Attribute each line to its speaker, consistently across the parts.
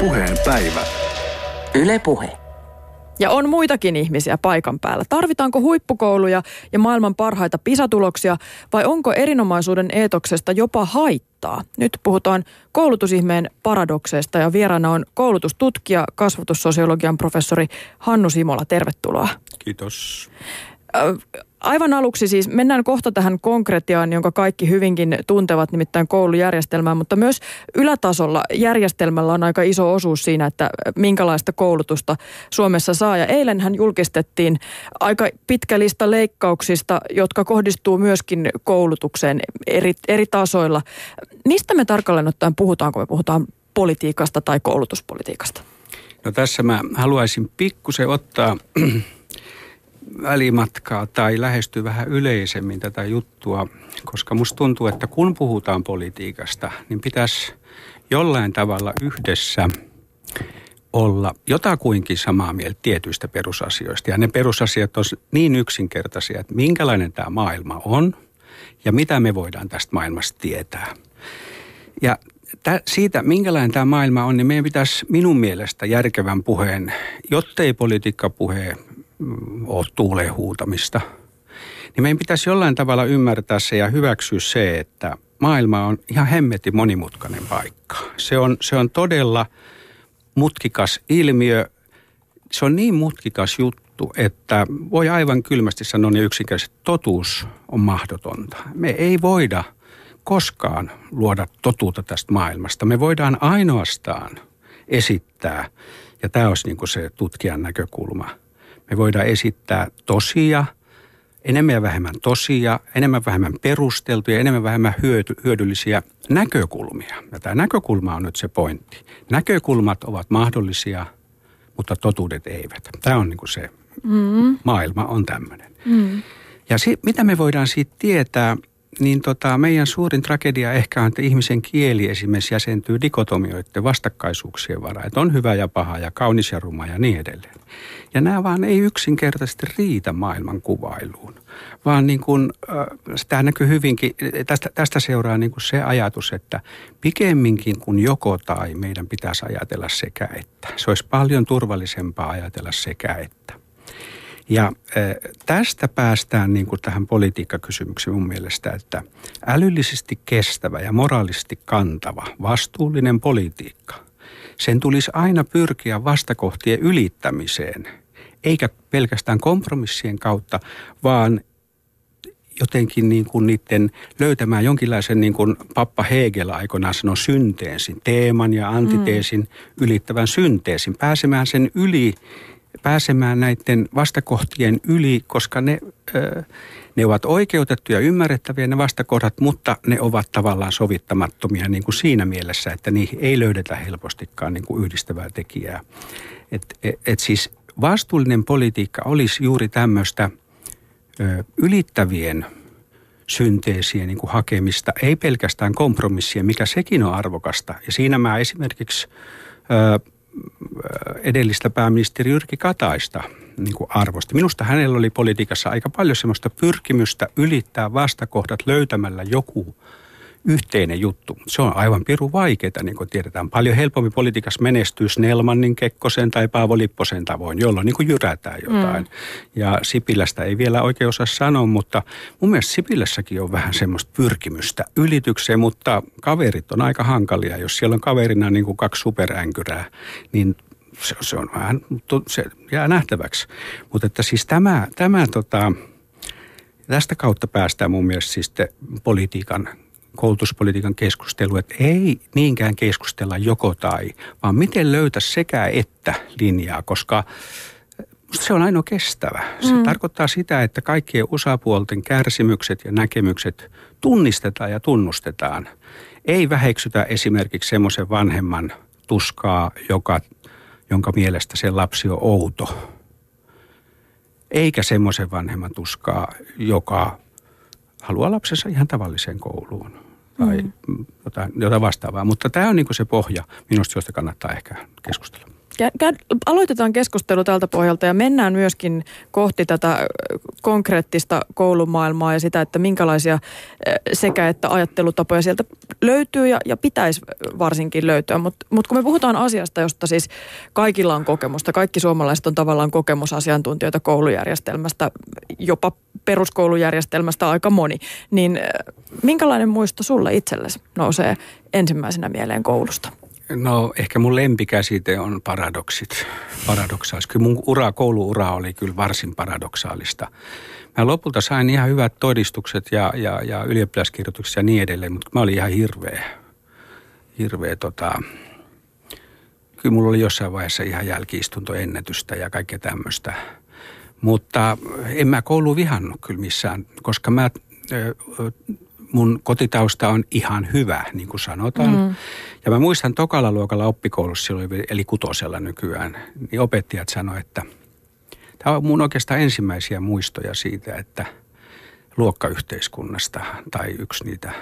Speaker 1: puheen päivä.
Speaker 2: Yle Puhe.
Speaker 3: Ja on muitakin ihmisiä paikan päällä. Tarvitaanko huippukouluja ja maailman parhaita pisatuloksia vai onko erinomaisuuden eetoksesta jopa haittaa? Nyt puhutaan koulutusihmeen paradokseista ja vieraana on koulutustutkija, kasvatussosiologian professori Hannu Simola. Tervetuloa.
Speaker 4: Kiitos.
Speaker 3: Aivan aluksi siis mennään kohta tähän konkretiaan, jonka kaikki hyvinkin tuntevat, nimittäin koulujärjestelmää, mutta myös ylätasolla järjestelmällä on aika iso osuus siinä, että minkälaista koulutusta Suomessa saa. Ja eilenhän julkistettiin aika pitkä lista leikkauksista, jotka kohdistuu myöskin koulutukseen eri, eri tasoilla. Mistä me tarkalleen ottaen puhutaan, kun me puhutaan politiikasta tai koulutuspolitiikasta?
Speaker 4: No tässä mä haluaisin pikkusen ottaa välimatkaa tai lähestyy vähän yleisemmin tätä juttua, koska musta tuntuu, että kun puhutaan politiikasta, niin pitäisi jollain tavalla yhdessä olla jotakuinkin samaa mieltä tietyistä perusasioista. Ja ne perusasiat on niin yksinkertaisia, että minkälainen tämä maailma on ja mitä me voidaan tästä maailmasta tietää. Ja siitä, minkälainen tämä maailma on, niin meidän pitäisi minun mielestä järkevän puheen, jottei politiikkapuhe ole tuuleen huutamista, niin meidän pitäisi jollain tavalla ymmärtää se ja hyväksyä se, että maailma on ihan hemmetin monimutkainen paikka. Se on, se on todella mutkikas ilmiö. Se on niin mutkikas juttu, että voi aivan kylmästi sanoa niin yksinkertaisesti, että totuus on mahdotonta. Me ei voida koskaan luoda totuutta tästä maailmasta. Me voidaan ainoastaan esittää, ja tämä olisi niin kuin se tutkijan näkökulma – me voidaan esittää tosia, enemmän ja vähemmän tosia, enemmän vähemmän perusteltuja, enemmän vähemmän hyöty, hyödyllisiä näkökulmia. Ja tämä näkökulma on nyt se pointti. Näkökulmat ovat mahdollisia, mutta totuudet eivät. Tämä on niin kuin se mm. maailma on tämmöinen. Mm. Ja si, mitä me voidaan siitä tietää – niin tota, meidän suurin tragedia ehkä on, että ihmisen kieli esimerkiksi jäsentyy dikotomioiden vastakkaisuuksien varaan. Että on hyvä ja paha ja kaunis ja ruma ja niin edelleen. Ja nämä vaan ei yksinkertaisesti riitä maailman kuvailuun. Vaan niin kuin, tämä näkyy hyvinkin, tästä, tästä seuraa niin kuin se ajatus, että pikemminkin kuin joko tai meidän pitäisi ajatella sekä että. Se olisi paljon turvallisempaa ajatella sekä että. Ja tästä päästään niin kuin tähän politiikkakysymykseen mun mielestä, että älyllisesti kestävä ja moraalisesti kantava, vastuullinen politiikka, sen tulisi aina pyrkiä vastakohtien ylittämiseen, eikä pelkästään kompromissien kautta, vaan jotenkin niin kuin niiden löytämään jonkinlaisen, niin kuin Pappa Hegel aikoinaan sanoi, synteesin, teeman ja antiteesin mm. ylittävän synteesin, pääsemään sen yli pääsemään näiden vastakohtien yli, koska ne, ne ovat oikeutettuja ja ymmärrettäviä ne vastakohdat, mutta ne ovat tavallaan sovittamattomia niin kuin siinä mielessä, että niihin ei löydetä helpostikaan niin kuin yhdistävää tekijää. Et, et, et siis vastuullinen politiikka olisi juuri tämmöistä ylittävien synteesien niin kuin hakemista, ei pelkästään kompromissia, mikä sekin on arvokasta. Ja siinä mä esimerkiksi edellistä pääministeri Jyrki Kataista niin kuin arvosti. Minusta hänellä oli politiikassa aika paljon semmoista pyrkimystä ylittää vastakohdat löytämällä joku yhteinen juttu. Se on aivan piru vaikeaa, niin kuin tiedetään. Paljon helpommin politiikassa menestyy Snellmanin, Kekkosen tai Paavo Lipposen tavoin, jolloin niin kuin jyrätään jotain. Mm. Ja Sipilästä ei vielä oikein osaa sanoa, mutta mun mielestä Sipilässäkin on vähän semmoista pyrkimystä ylitykseen, mutta kaverit on aika hankalia. Jos siellä on kaverina niin kuin kaksi superänkyrää, niin se, se on vähän, se jää nähtäväksi. Mutta että siis tämä, tämä tota, tästä kautta päästään mun mielestä siis politiikan koulutuspolitiikan keskustelu, että ei niinkään keskustella joko tai, vaan miten löytää sekä että linjaa, koska se on ainoa kestävä. Se mm. tarkoittaa sitä, että kaikkien osapuolten kärsimykset ja näkemykset tunnistetaan ja tunnustetaan. Ei väheksytä esimerkiksi semmoisen vanhemman tuskaa, joka, jonka mielestä se lapsi on outo. Eikä semmoisen vanhemman tuskaa, joka haluaa lapsensa ihan tavalliseen kouluun tai mm. jotain, jotain vastaavaa. Mutta tämä on niin se pohja minusta, josta kannattaa ehkä keskustella.
Speaker 3: Aloitetaan keskustelu tältä pohjalta ja mennään myöskin kohti tätä konkreettista koulumaailmaa ja sitä, että minkälaisia sekä että ajattelutapoja sieltä löytyy ja, ja pitäisi varsinkin löytyä. Mutta mut kun me puhutaan asiasta, josta siis kaikilla on kokemusta, kaikki suomalaiset on tavallaan kokemusasiantuntijoita koulujärjestelmästä, jopa peruskoulujärjestelmästä aika moni, niin minkälainen muisto sulle itsellesi nousee ensimmäisenä mieleen koulusta?
Speaker 4: No ehkä mun lempikäsite on paradoksit, paradoksaalista. Kyllä mun ura, kouluura oli kyllä varsin paradoksaalista. Mä lopulta sain ihan hyvät todistukset ja, ja, ja ylioppilaskirjoitukset ja niin edelleen, mutta mä olin ihan hirveä, hirveä tota, kyllä mulla oli jossain vaiheessa ihan jälkiistuntoennätystä ja kaikkea tämmöistä. Mutta en mä koulu vihannut kyllä missään, koska mä mun kotitausta on ihan hyvä, niin kuin sanotaan. Mm. Ja mä muistan tokalla luokalla oppikoulussa silloin, eli kutosella nykyään, niin opettajat sanoivat, että tämä on mun oikeastaan ensimmäisiä muistoja siitä, että luokkayhteiskunnasta tai yksi niitä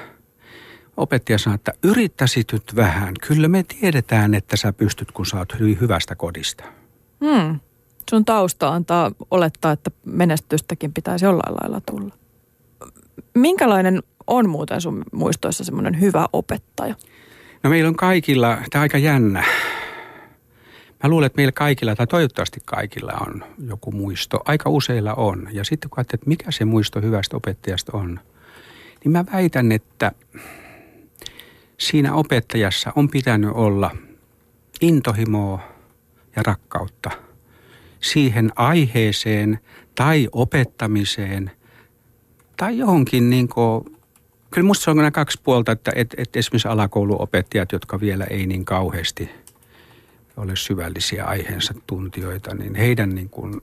Speaker 4: opettaja sanoi, että yrittäisit nyt vähän. Kyllä me tiedetään, että sä pystyt, kun sä oot hyvin hyvästä kodista.
Speaker 3: Hmm. Sun tausta antaa olettaa, että menestystäkin pitäisi jollain lailla tulla. Minkälainen on muuten sun muistoissa semmoinen hyvä opettaja?
Speaker 4: No meillä on kaikilla, tämä aika jännä. Mä luulen, että meillä kaikilla, tai toivottavasti kaikilla on joku muisto. Aika useilla on. Ja sitten kun että mikä se muisto hyvästä opettajasta on, niin mä väitän, että siinä opettajassa on pitänyt olla intohimoa ja rakkautta siihen aiheeseen tai opettamiseen tai johonkin niin kuin Kyllä minusta se on nämä kaksi puolta, että et, et esimerkiksi alakouluopettajat, jotka vielä ei niin kauheasti ole syvällisiä aiheensa tuntijoita, niin heidän niin kuin,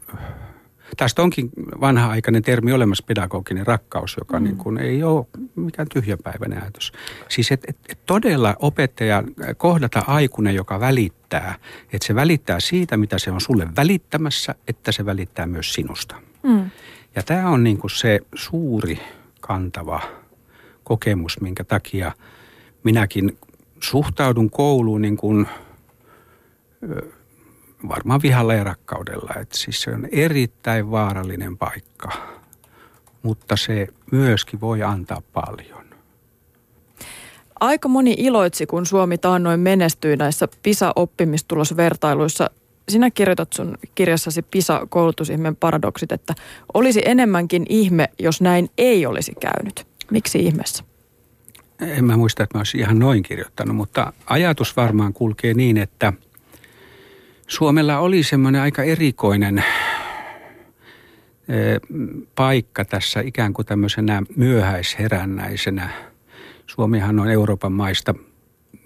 Speaker 4: tästä onkin vanha-aikainen termi olemassa pedagoginen rakkaus, joka mm. niin kuin ei ole mikään tyhjäpäiväinen ajatus. Siis että et, et todella opettaja kohdata aikuinen, joka välittää, että se välittää siitä, mitä se on sulle välittämässä, että se välittää myös sinusta. Mm. Ja tämä on niin kuin se suuri kantava kokemus, minkä takia minäkin suhtaudun kouluun niin kuin, varmaan vihalla ja rakkaudella. Että siis se on erittäin vaarallinen paikka, mutta se myöskin voi antaa paljon.
Speaker 3: Aika moni iloitsi, kun Suomi taannoin menestyi näissä PISA-oppimistulosvertailuissa. Sinä kirjoitat sun kirjassasi PISA-koulutusihmeen paradoksit, että olisi enemmänkin ihme, jos näin ei olisi käynyt. Miksi ihmeessä?
Speaker 4: En mä muista, että mä olisin ihan noin kirjoittanut, mutta ajatus varmaan kulkee niin, että Suomella oli semmoinen aika erikoinen paikka tässä ikään kuin tämmöisenä myöhäisherännäisenä. Suomihan on Euroopan maista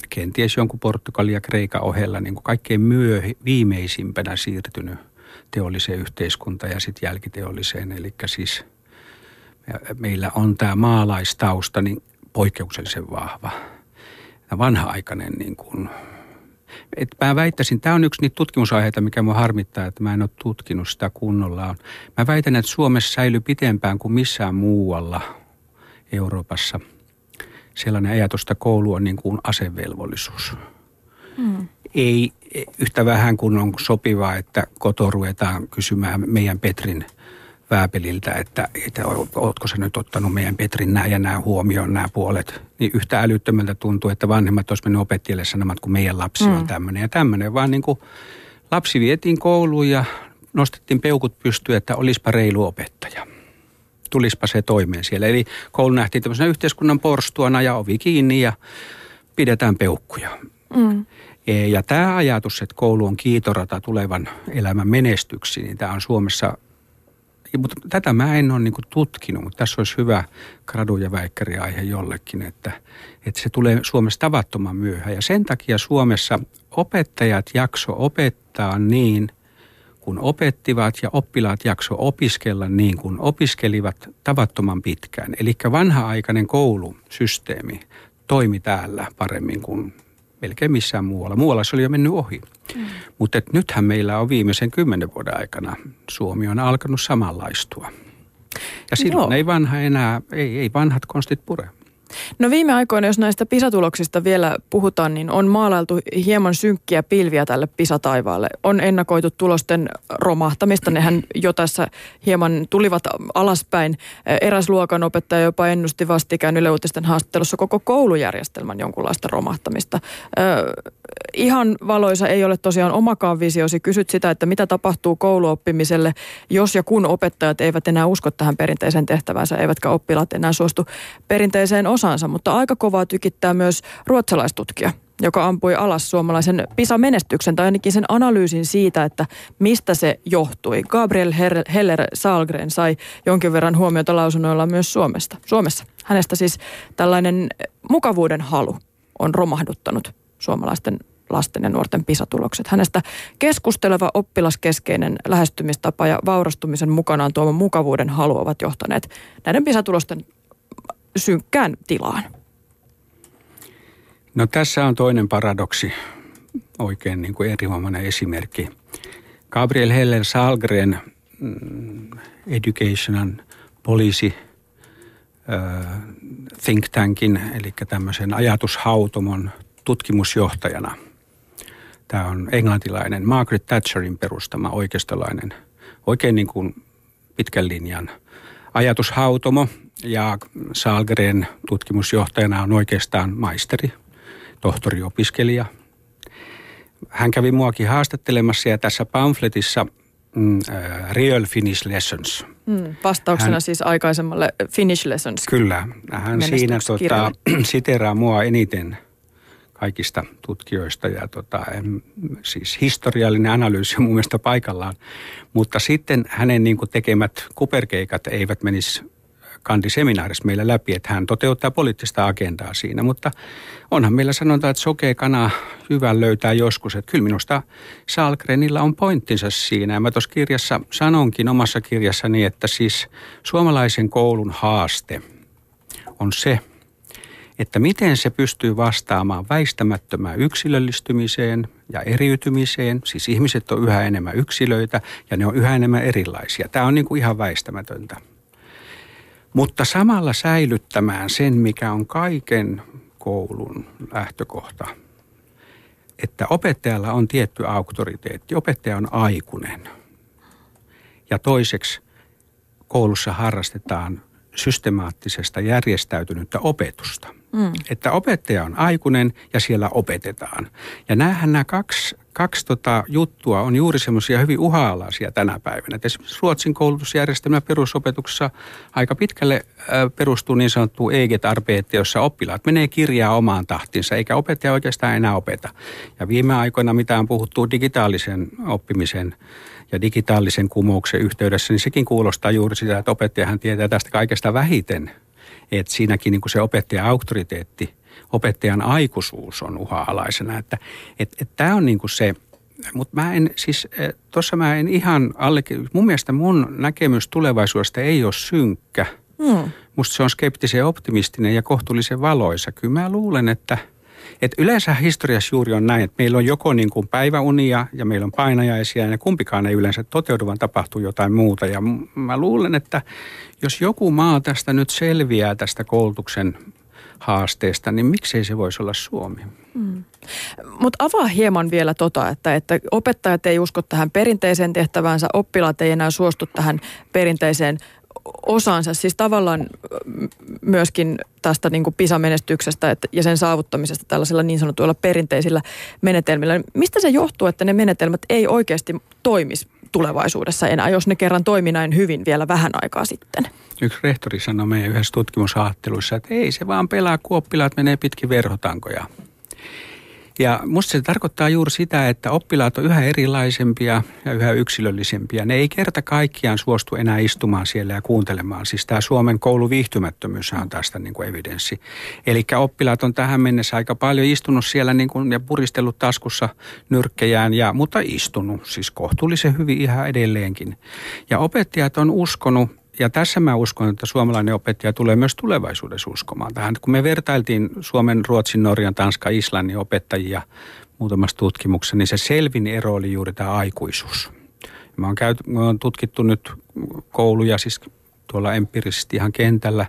Speaker 4: kenties jonkun Portugalia ja Kreikan ohella niin kuin kaikkein myö, viimeisimpänä siirtynyt teolliseen yhteiskuntaan ja sitten jälkiteolliseen. Eli siis – meillä on tämä maalaistausta niin poikkeuksellisen vahva. Ja vanha-aikainen niin kuin, et mä väittäisin, tämä on yksi niitä tutkimusaiheita, mikä mua harmittaa, että mä en ole tutkinut sitä kunnolla. Mä väitän, että Suomessa säilyy pitempään kuin missään muualla Euroopassa sellainen ajatus, että koulu on niin kuin asevelvollisuus. Hmm. Ei yhtä vähän kuin on sopivaa, että koto ruvetaan kysymään meidän Petrin – Vääpeliltä, että, että ootko sä nyt ottanut meidän Petrin nämä ja nämä huomioon nämä puolet. Niin yhtä älyttömältä tuntuu, että vanhemmat olisivat mennyt opettajalle sanomaan, kun meidän lapsi mm. on tämmöinen ja tämmöinen. Vaan niin kuin lapsi vietiin kouluun ja nostettiin peukut pystyyn, että olispa reilu opettaja. Tulispa se toimeen siellä. Eli koulu nähtiin tämmöisenä yhteiskunnan porstuana ja ovi kiinni ja pidetään peukkuja. Mm. E, ja tämä ajatus, että koulu on kiitorata tulevan elämän menestyksi, niin tämä on Suomessa mutta tätä mä en ole niin tutkinut, mutta tässä olisi hyvä gradu- ja väikkäriaihe jollekin, että, että se tulee Suomessa tavattoman myöhään. Ja sen takia Suomessa opettajat jakso opettaa niin, kun opettivat ja oppilaat jakso opiskella niin kuin opiskelivat tavattoman pitkään. Eli vanha-aikainen koulusysteemi toimi täällä paremmin kuin melkein missään muualla. Muualla se oli jo mennyt ohi. Mm. Mutta nythän meillä on viimeisen kymmenen vuoden aikana Suomi on alkanut samanlaistua. Ja silloin Joo. ei vanha enää, ei, ei vanhat konstit pure.
Speaker 3: No viime aikoina, jos näistä pisatuloksista vielä puhutaan, niin on maalailtu hieman synkkiä pilviä tälle pisataivaalle. On ennakoitu tulosten romahtamista. Nehän jo tässä hieman tulivat alaspäin. Eräs luokanopettaja jopa ennusti vastikään Yle Uutisten haastattelussa koko koulujärjestelmän jonkunlaista romahtamista. ihan valoisa ei ole tosiaan omakaan visiosi. Kysyt sitä, että mitä tapahtuu kouluoppimiselle, jos ja kun opettajat eivät enää usko tähän perinteiseen tehtävänsä, eivätkä oppilaat enää suostu perinteiseen osaansa. Mutta aika kovaa tykittää myös ruotsalaistutkija, joka ampui alas suomalaisen PISA-menestyksen tai ainakin sen analyysin siitä, että mistä se johtui. Gabriel Heller Salgren sai jonkin verran huomiota lausunnoilla myös Suomesta. Suomessa. Hänestä siis tällainen mukavuuden halu on romahduttanut suomalaisten lasten ja nuorten pisatulokset. Hänestä keskusteleva oppilaskeskeinen lähestymistapa ja vaurastumisen mukanaan tuoman mukavuuden halu ovat johtaneet näiden pisatulosten synkkään tilaan.
Speaker 4: No tässä on toinen paradoksi, oikein niin kuin erinomainen esimerkki. Gabriel Heller Salgren, mm, Education Policy think tankin, eli tämmöisen ajatushautomon tutkimusjohtajana – Tämä on englantilainen Margaret Thatcherin perustama oikeistolainen, oikein niin kuin pitkän linjan ajatushautomo. Ja Salgren tutkimusjohtajana on oikeastaan maisteri, tohtoriopiskelija. Hän kävi muakin haastattelemassa ja tässä pamfletissa mm, äh, Real Finnish Lessons.
Speaker 3: Mm, vastauksena hän, siis aikaisemmalle Finnish Lessons.
Speaker 4: Kyllä. Hän siinä tota, siteraa mua eniten – kaikista tutkijoista ja tota, siis historiallinen analyysi on mun mielestä paikallaan. Mutta sitten hänen niin tekemät kuperkeikat eivät menisi kandiseminaarissa meillä läpi, että hän toteuttaa poliittista agendaa siinä. Mutta onhan meillä sanonta, että sokea kana hyvän löytää joskus. Että kyllä minusta Salgrenilla on pointtinsa siinä. Ja mä tuossa kirjassa sanonkin omassa kirjassani, että siis suomalaisen koulun haaste on se – että miten se pystyy vastaamaan väistämättömään yksilöllistymiseen ja eriytymiseen. Siis ihmiset on yhä enemmän yksilöitä ja ne on yhä enemmän erilaisia. Tämä on niin kuin ihan väistämätöntä. Mutta samalla säilyttämään sen, mikä on kaiken koulun lähtökohta. Että opettajalla on tietty auktoriteetti. Opettaja on aikuinen. Ja toiseksi koulussa harrastetaan systemaattisesta järjestäytynyttä opetusta. Mm. Että opettaja on aikuinen ja siellä opetetaan. Ja näähän nämä kaksi, kaksi tota juttua on juuri semmoisia hyvin uha-alaisia tänä päivänä. Et esimerkiksi Ruotsin koulutusjärjestelmä perusopetuksessa aika pitkälle perustuu niin sanottuun eget arbete, jossa oppilaat menee kirjaa omaan tahtinsa, eikä opettaja oikeastaan enää opeta. Ja viime aikoina, mitä on puhuttu digitaalisen oppimisen ja digitaalisen kumouksen yhteydessä, niin sekin kuulostaa juuri sitä, että opettajahan tietää tästä kaikesta vähiten. Että siinäkin niin kuin se opettajan auktoriteetti, opettajan aikuisuus on uha-alaisena. Että et, et tämä on niin kuin se, mutta mä en siis, tuossa mä en ihan alle, mun mielestä mun näkemys tulevaisuudesta ei ole synkkä. Mm. Musta se on skeptisen optimistinen ja kohtuullisen valoisa. Kyllä mä luulen, että – et yleensä historiassa juuri on näin, että meillä on joko niin kuin päiväunia ja meillä on painajaisia ja kumpikaan ei yleensä toteudu, vaan tapahtuu jotain muuta. Ja mä luulen, että jos joku maa tästä nyt selviää tästä koulutuksen haasteesta, niin miksei se voisi olla Suomi? Mm.
Speaker 3: Mutta avaa hieman vielä tota, että, että opettajat ei usko tähän perinteiseen tehtäväänsä, oppilaat ei enää suostu tähän perinteiseen osansa, siis tavallaan myöskin tästä niin kuin PISA-menestyksestä ja sen saavuttamisesta tällaisilla niin sanotuilla perinteisillä menetelmillä. Mistä se johtuu, että ne menetelmät ei oikeasti toimisi tulevaisuudessa enää, jos ne kerran toimi näin hyvin vielä vähän aikaa sitten?
Speaker 4: Yksi rehtori sanoi meidän yhdessä tutkimushaattelussa, että ei se vaan pelaa, kun oppilaat menee pitkin verhotankoja. Ja musta se tarkoittaa juuri sitä, että oppilaat on yhä erilaisempia ja yhä yksilöllisempiä. Ne ei kerta kaikkiaan suostu enää istumaan siellä ja kuuntelemaan. Siis tämä Suomen kouluviihtymättömyys on tästä niin kuin evidenssi. Eli oppilaat on tähän mennessä aika paljon istunut siellä niin kuin, ja puristellut taskussa nyrkkejään, ja, mutta istunut siis kohtuullisen hyvin ihan edelleenkin. Ja opettajat on uskonut ja tässä mä uskon, että suomalainen opettaja tulee myös tulevaisuudessa uskomaan tähän. Kun me vertailtiin Suomen, Ruotsin, Norjan, Tanska, Islannin opettajia muutamassa tutkimuksessa, niin se selvin ero oli juuri tämä aikuisuus. Mä oon, käyty, mä oon tutkittu nyt kouluja, siis tuolla empiirisesti ihan kentällä,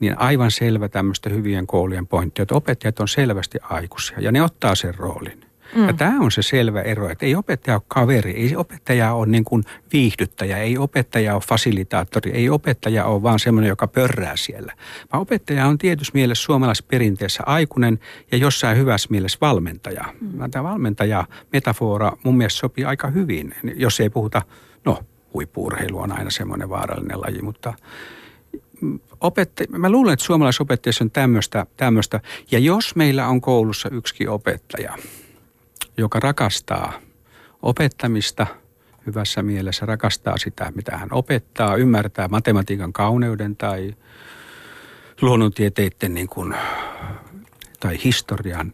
Speaker 4: niin aivan selvä tämmöistä hyvien koulujen pointtia, että opettajat on selvästi aikuisia ja ne ottaa sen roolin. Mm. Ja tämä on se selvä ero, että ei opettaja ole kaveri, ei opettaja ole niin kuin viihdyttäjä, ei opettaja ole fasilitaattori, ei opettaja ole vaan semmoinen, joka pörrää siellä. Vaan opettaja on tietysti mielessä suomalaisperinteessä aikuinen ja jossain hyvässä mielessä valmentaja. Mm. Tämä valmentaja metafora mun mielestä sopii aika hyvin, jos ei puhuta, no huippuurheilu on aina semmoinen vaarallinen laji, mutta opettaja, mä luulen, että suomalaisopettajassa on tämmöistä, tämmöistä. Ja jos meillä on koulussa yksi opettaja, joka rakastaa opettamista hyvässä mielessä, rakastaa sitä, mitä hän opettaa, ymmärtää matematiikan kauneuden tai luonnontieteiden niin kuin, tai historian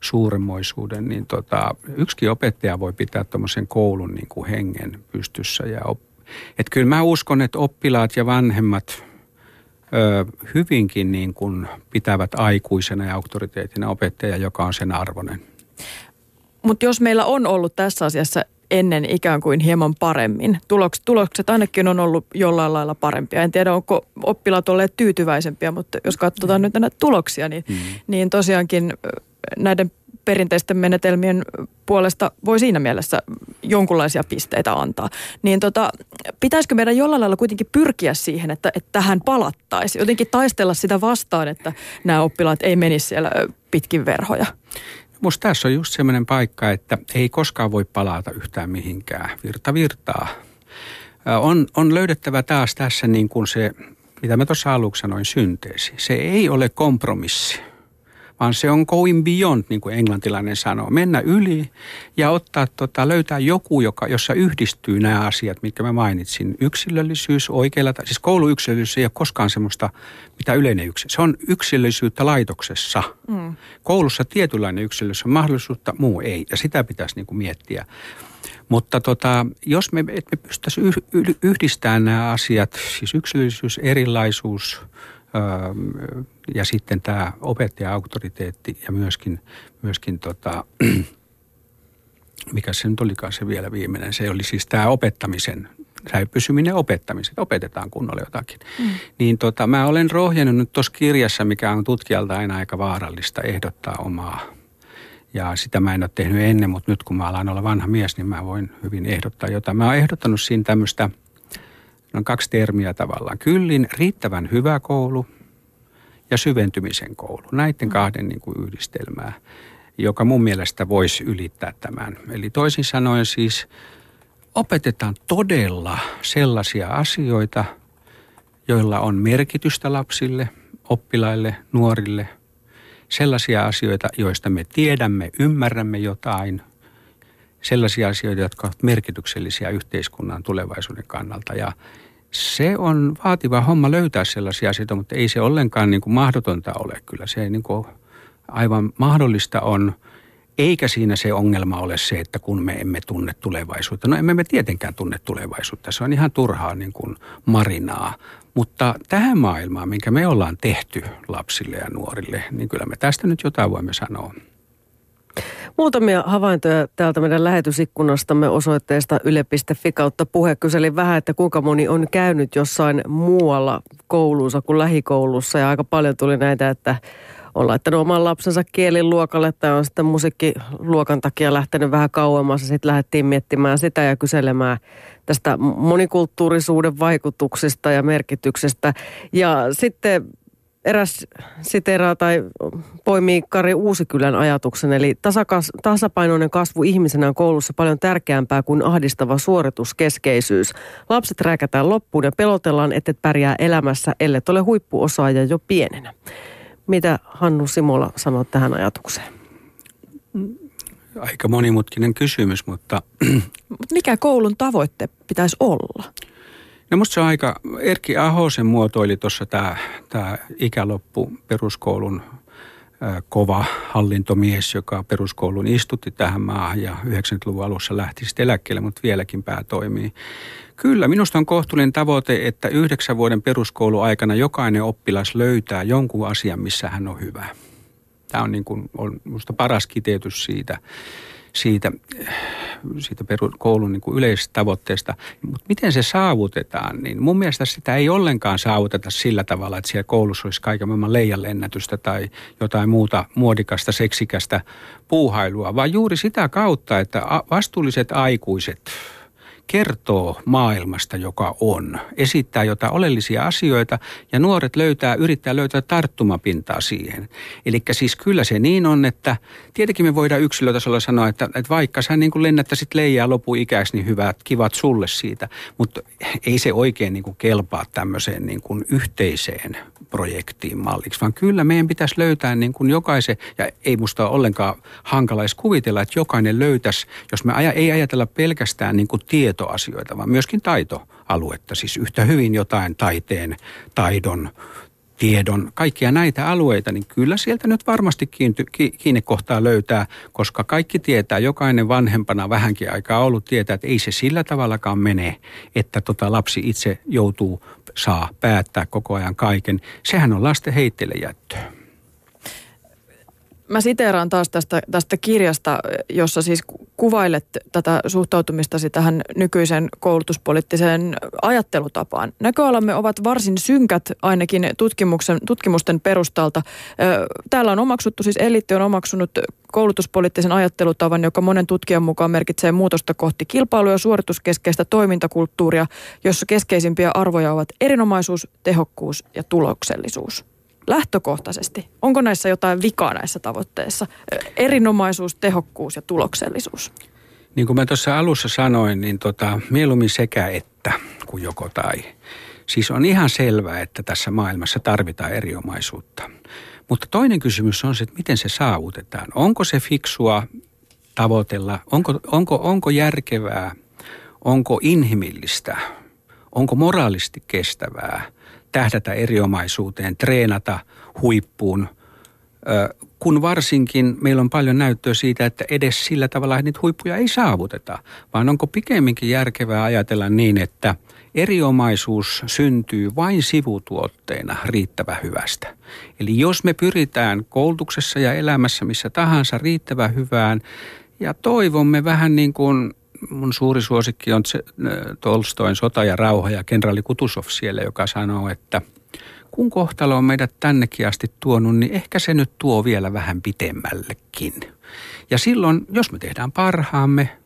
Speaker 4: suuremmoisuuden, niin tota, yksi opettaja voi pitää tuommoisen koulun niin kuin hengen pystyssä. Ja op, et kyllä mä uskon, että oppilaat ja vanhemmat ö, hyvinkin niin kuin pitävät aikuisena ja auktoriteettina opettaja, joka on sen arvoinen.
Speaker 3: Mutta jos meillä on ollut tässä asiassa ennen ikään kuin hieman paremmin. Tulokset, tulokset ainakin on ollut jollain lailla parempia. En tiedä, onko oppilaat olleet tyytyväisempiä, mutta jos katsotaan nyt näitä tuloksia, niin, mm. niin tosiaankin näiden perinteisten menetelmien puolesta voi siinä mielessä jonkunlaisia pisteitä antaa. Niin tota, pitäisikö meidän jollain lailla kuitenkin pyrkiä siihen, että, että tähän palattaisiin? Jotenkin taistella sitä vastaan, että nämä oppilaat ei menisi siellä pitkin verhoja.
Speaker 4: Musta tässä on just semmoinen paikka, että ei koskaan voi palata yhtään mihinkään. Virta virtaa. On, on löydettävä taas tässä niin kuin se, mitä mä tuossa aluksi sanoin, synteesi. Se ei ole kompromissi vaan se on going beyond, niin kuin englantilainen sanoo. Mennä yli ja ottaa, tota, löytää joku, joka, jossa yhdistyy nämä asiat, mitkä mä mainitsin. Yksilöllisyys oikealla, siis kouluyksilöllisyys ei ole koskaan semmoista, mitä yleinen yksilö. Se on yksilöllisyyttä laitoksessa. Mm. Koulussa tietynlainen yksilöllisyys on mahdollisuutta, muu ei. Ja sitä pitäisi niin kuin miettiä. Mutta tota, jos me, et me pystyttäisiin yhdistämään nämä asiat, siis yksilöllisyys, erilaisuus – ja sitten tämä opettaja-auktoriteetti ja myöskin, myöskin tota, mikä se nyt olikaan se vielä viimeinen, se oli siis tämä opettamisen pysyminen opettamisen, opetetaan kunnolla jotakin. Mm. Niin tota, mä olen rohjennut nyt tuossa kirjassa, mikä on tutkijalta aina aika vaarallista, ehdottaa omaa. Ja sitä mä en ole tehnyt ennen, mutta nyt kun mä alan olla vanha mies, niin mä voin hyvin ehdottaa jotain. Mä oon ehdottanut siinä tämmöistä – on kaksi termiä tavallaan. Kyllin riittävän hyvä koulu ja syventymisen koulu. Näiden kahden niin kuin yhdistelmää, joka mun mielestä voisi ylittää tämän. Eli toisin sanoen siis opetetaan todella sellaisia asioita, joilla on merkitystä lapsille, oppilaille, nuorille. Sellaisia asioita, joista me tiedämme, ymmärrämme jotain. Sellaisia asioita, jotka ovat merkityksellisiä yhteiskunnan tulevaisuuden kannalta. Ja se on vaativa homma löytää sellaisia asioita, mutta ei se ollenkaan niin kuin mahdotonta ole. Kyllä se niin kuin aivan mahdollista on, eikä siinä se ongelma ole se, että kun me emme tunne tulevaisuutta. No emme me tietenkään tunne tulevaisuutta, se on ihan turhaa niin kuin marinaa. Mutta tähän maailmaan, minkä me ollaan tehty lapsille ja nuorille, niin kyllä me tästä nyt jotain voimme sanoa.
Speaker 1: Muutamia havaintoja täältä meidän lähetysikkunastamme osoitteesta yle.fi kautta puhe. Kyselin vähän, että kuinka moni on käynyt jossain muualla koulussa kuin lähikoulussa. Ja aika paljon tuli näitä, että on laittanut oman lapsensa kieliluokalle tai on sitten musiikkiluokan takia lähtenyt vähän kauemmas. Ja sitten lähdettiin miettimään sitä ja kyselemään tästä monikulttuurisuuden vaikutuksista ja merkityksestä. Ja sitten eräs siteraa tai poimii Kari Uusikylän ajatuksen, eli tasakas, tasapainoinen kasvu ihmisenä on koulussa paljon tärkeämpää kuin ahdistava suorituskeskeisyys. Lapset rääkätään loppuun ja pelotellaan, että et pärjää elämässä, ellei ole huippuosaaja jo pienenä. Mitä Hannu Simola sanoo tähän ajatukseen?
Speaker 4: Aika monimutkinen kysymys, mutta...
Speaker 3: Mikä koulun tavoitte pitäisi olla?
Speaker 4: No musta se on aika, Erkki Ahosen muotoili tuossa tämä tää ikäloppu peruskoulun kova hallintomies, joka peruskoulun istutti tähän maahan ja 90-luvun alussa lähti sitten eläkkeelle, mutta vieläkin pää toimii. Kyllä, minusta on kohtuullinen tavoite, että yhdeksän vuoden peruskoulu aikana jokainen oppilas löytää jonkun asian, missä hän on hyvä. Tämä on, niin kuin, on minusta paras kiteytys siitä. siitä, siitä koulun niin kuin yleisestä tavoitteesta. Mutta miten se saavutetaan, niin mun mielestä sitä ei ollenkaan saavuteta sillä tavalla, että siellä koulussa olisi kaiken maailman leijanlennätystä tai jotain muuta muodikasta, seksikästä puuhailua, vaan juuri sitä kautta, että vastuulliset aikuiset – kertoo maailmasta, joka on, esittää jotain oleellisia asioita ja nuoret löytää, yrittää löytää tarttumapintaa siihen. Eli siis kyllä se niin on, että tietenkin me voidaan yksilötasolla sanoa, että, että vaikka sä niin kuin lennättäisit leijaa lopuikäisi, niin hyvät, kivat sulle siitä, mutta ei se oikein niin kuin kelpaa tämmöiseen niin kuin yhteiseen projektiin malliksi, vaan kyllä meidän pitäisi löytää niin kuin jokaisen, ja ei musta ole ollenkaan hankala edes kuvitella, että jokainen löytäisi, jos me aja, ei ajatella pelkästään niin kuin tietoasioita, vaan myöskin taitoaluetta, siis yhtä hyvin jotain taiteen, taidon, tiedon, kaikkia näitä alueita, niin kyllä sieltä nyt varmasti kiinty, kiinnekohtaa löytää, koska kaikki tietää, jokainen vanhempana vähänkin aikaa ollut tietää, että ei se sillä tavallakaan mene, että tota lapsi itse joutuu, saa päättää koko ajan kaiken. Sehän on lasten heitteille jättöä
Speaker 3: mä siteeraan taas tästä, tästä kirjasta, jossa siis kuvailet tätä suhtautumistasi tähän nykyisen koulutuspoliittiseen ajattelutapaan. Näköalamme ovat varsin synkät ainakin tutkimuksen, tutkimusten perustalta. Täällä on omaksuttu, siis eliitti on omaksunut koulutuspoliittisen ajattelutavan, joka monen tutkijan mukaan merkitsee muutosta kohti kilpailu- ja suorituskeskeistä toimintakulttuuria, jossa keskeisimpiä arvoja ovat erinomaisuus, tehokkuus ja tuloksellisuus lähtökohtaisesti? Onko näissä jotain vikaa näissä tavoitteissa? Erinomaisuus, tehokkuus ja tuloksellisuus.
Speaker 4: Niin kuin mä tuossa alussa sanoin, niin tota, mieluummin sekä että kuin joko tai. Siis on ihan selvää, että tässä maailmassa tarvitaan erinomaisuutta. Mutta toinen kysymys on se, että miten se saavutetaan. Onko se fiksua tavoitella, onko, onko, onko järkevää, onko inhimillistä, onko moraalisti kestävää – tähdätä eriomaisuuteen, treenata huippuun, kun varsinkin meillä on paljon näyttöä siitä, että edes sillä tavalla niitä huippuja ei saavuteta, vaan onko pikemminkin järkevää ajatella niin, että eriomaisuus syntyy vain sivutuotteena riittävä hyvästä. Eli jos me pyritään koulutuksessa ja elämässä missä tahansa riittävän hyvään ja toivomme vähän niin kuin mun suuri suosikki on Tolstoin Sota ja rauha ja kenraali Kutusov siellä, joka sanoo, että kun kohtalo on meidät tännekin asti tuonut, niin ehkä se nyt tuo vielä vähän pitemmällekin. Ja silloin, jos me tehdään parhaamme,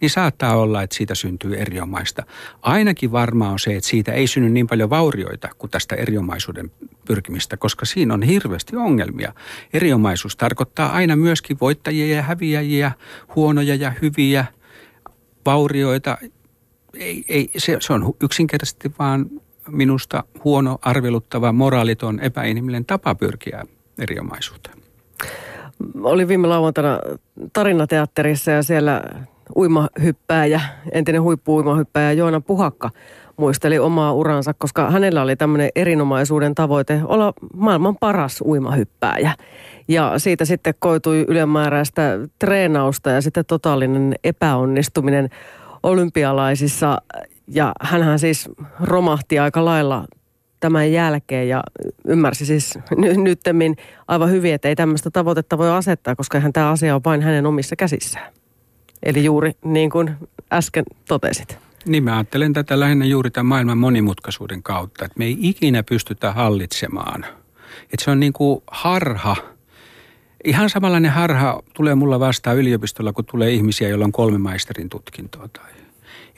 Speaker 4: niin saattaa olla, että siitä syntyy eriomaista. Ainakin varmaa on se, että siitä ei synny niin paljon vaurioita kuin tästä eriomaisuuden pyrkimistä, koska siinä on hirveästi ongelmia. Eriomaisuus tarkoittaa aina myöskin voittajia ja häviäjiä, huonoja ja hyviä – vaurioita. Ei, ei, se, se on yksinkertaisesti vaan minusta huono, arveluttava, moraaliton, epäinhimillinen tapa pyrkiä eriomaisuuteen.
Speaker 1: Oli viime lauantaina tarinateatterissa ja siellä uimahyppääjä, entinen huippu-uimahyppääjä Joona Puhakka muisteli omaa uransa, koska hänellä oli tämmöinen erinomaisuuden tavoite olla maailman paras uimahyppääjä. Ja siitä sitten koitui ylimääräistä treenausta ja sitten totaalinen epäonnistuminen olympialaisissa. Ja hänhän siis romahti aika lailla tämän jälkeen ja ymmärsi siis ny- nyttemmin aivan hyvin, että ei tämmöistä tavoitetta voi asettaa, koska hän tämä asia on vain hänen omissa käsissään. Eli juuri niin kuin äsken totesit.
Speaker 4: Niin mä ajattelen tätä lähinnä juuri tämän maailman monimutkaisuuden kautta, että me ei ikinä pystytä hallitsemaan. Että se on niin kuin harha – Ihan samanlainen harha tulee mulla vastaan yliopistolla, kun tulee ihmisiä, joilla on kolme maisterin tutkintoa. Tai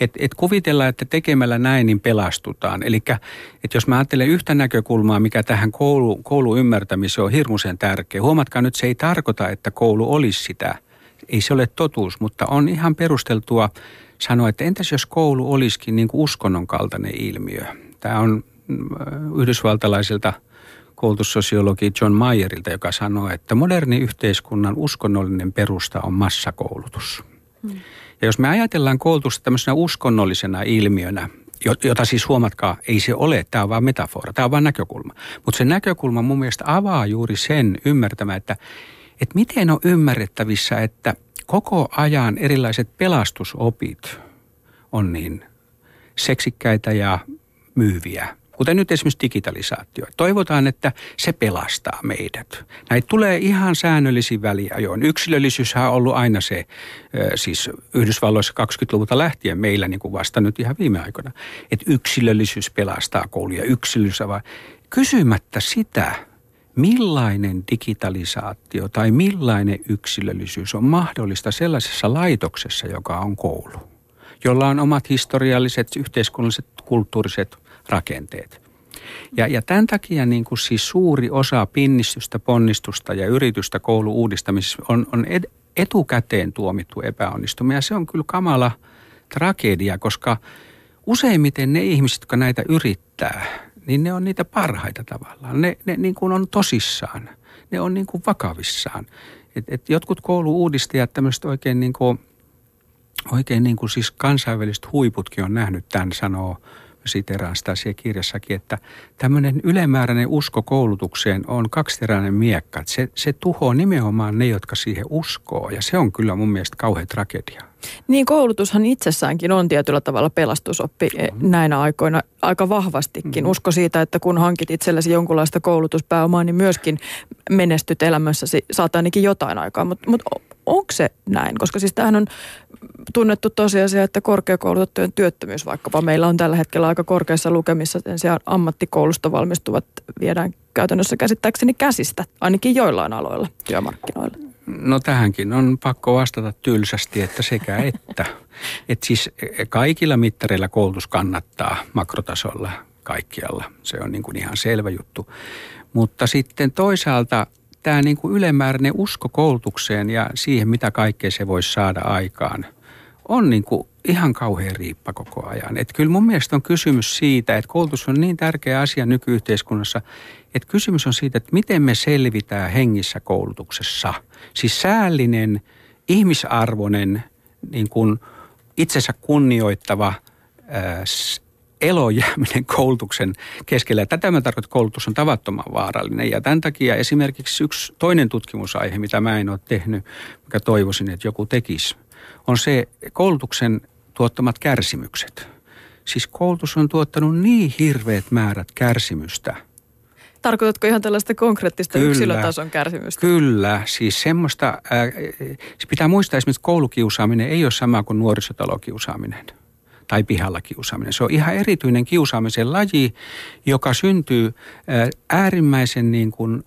Speaker 4: et, et kuvitella, että tekemällä näin, niin pelastutaan. Eli jos mä ajattelen yhtä näkökulmaa, mikä tähän koulu, koulun ymmärtämiseen on hirmuisen tärkeä. Huomatkaa nyt, se ei tarkoita, että koulu olisi sitä. Ei se ole totuus, mutta on ihan perusteltua sanoa, että entäs jos koulu olisikin niin kuin uskonnon kaltainen ilmiö. Tämä on mm, yhdysvaltalaisilta – koulutussosiologi John Mayerilta, joka sanoo, että moderni yhteiskunnan uskonnollinen perusta on massakoulutus. Hmm. Ja jos me ajatellaan koulutusta tämmöisenä uskonnollisena ilmiönä, jota siis huomatkaa, ei se ole, tämä on vain metafora, tämä on vain näkökulma. Mutta se näkökulma mun mielestä avaa juuri sen ymmärtämään, että, että miten on ymmärrettävissä, että koko ajan erilaiset pelastusopit on niin seksikkäitä ja myyviä kuten nyt esimerkiksi digitalisaatio. Toivotaan, että se pelastaa meidät. Näitä tulee ihan säännöllisiin väliajoin. Yksilöllisyyshän on ollut aina se, siis Yhdysvalloissa 20-luvulta lähtien meillä niin kuin vasta nyt ihan viime aikoina, että yksilöllisyys pelastaa kouluja, yksilöllisyys vaan kysymättä sitä, millainen digitalisaatio tai millainen yksilöllisyys on mahdollista sellaisessa laitoksessa, joka on koulu, jolla on omat historialliset, yhteiskunnalliset, kulttuuriset rakenteet. Ja, ja tämän takia niin kuin siis suuri osa pinnistystä, ponnistusta ja yritystä koulu-uudistamisessa on, on ed, etukäteen tuomittu epäonnistumia. Ja se on kyllä kamala tragedia, koska useimmiten ne ihmiset, jotka näitä yrittää, niin ne on niitä parhaita tavallaan. Ne, ne niin kuin on tosissaan. Ne on niin kuin vakavissaan. Et, et jotkut koulu-uudistajat, tämmöiset oikein niin kuin, oikein niin kuin siis kansainväliset huiputkin on nähnyt tämän, sanoo – siteraan sitä siellä kirjassakin, että tämmöinen ylimääräinen usko koulutukseen on kaksiteräinen miekka. Se, se tuhoaa nimenomaan ne, jotka siihen uskoo ja se on kyllä mun mielestä kauhean tragedia.
Speaker 3: Niin koulutushan itsessäänkin on tietyllä tavalla pelastusoppi mm-hmm. näinä aikoina aika vahvastikin. Mm-hmm. Usko siitä, että kun hankit itsellesi jonkunlaista koulutuspääomaa, niin myöskin menestyt elämässäsi, saat ainakin jotain aikaa. Mutta mut onko se näin? Koska siis tämähän on tunnettu tosiasia, että korkeakoulutettujen työttömyys vaikkapa meillä on tällä hetkellä aika korkeassa lukemissa. Sen sijaan ammattikoulusta valmistuvat viedään käytännössä käsittääkseni käsistä, ainakin joillain aloilla työmarkkinoilla.
Speaker 4: No tähänkin on pakko vastata tylsästi, että sekä että. että siis kaikilla mittareilla koulutus kannattaa makrotasolla kaikkialla. Se on niin kuin ihan selvä juttu. Mutta sitten toisaalta tämä niin kuin ylimääräinen usko koulutukseen ja siihen, mitä kaikkea se voisi saada aikaan, on niin kuin ihan kauhean riippa koko ajan. Et kyllä mun mielestä on kysymys siitä, että koulutus on niin tärkeä asia nykyyhteiskunnassa, että kysymys on siitä, että miten me selvitään hengissä koulutuksessa. Siis säällinen, ihmisarvoinen, niin kuin itsensä kunnioittava, elojääminen koulutuksen keskellä. Tätä mä tarkoitan, että koulutus on tavattoman vaarallinen. Ja tämän takia esimerkiksi yksi toinen tutkimusaihe, mitä mä en ole tehnyt, mikä toivoisin, että joku tekisi, on se koulutuksen tuottamat kärsimykset. Siis koulutus on tuottanut niin hirveät määrät kärsimystä –
Speaker 3: Tarkoitatko ihan tällaista konkreettista kyllä, yksilötason kärsimystä?
Speaker 4: Kyllä, siis semmoista, äh, se pitää muistaa esimerkiksi koulukiusaaminen ei ole sama kuin nuorisotalokiusaaminen tai pihalla kiusaaminen. Se on ihan erityinen kiusaamisen laji, joka syntyy äärimmäisen niin kuin,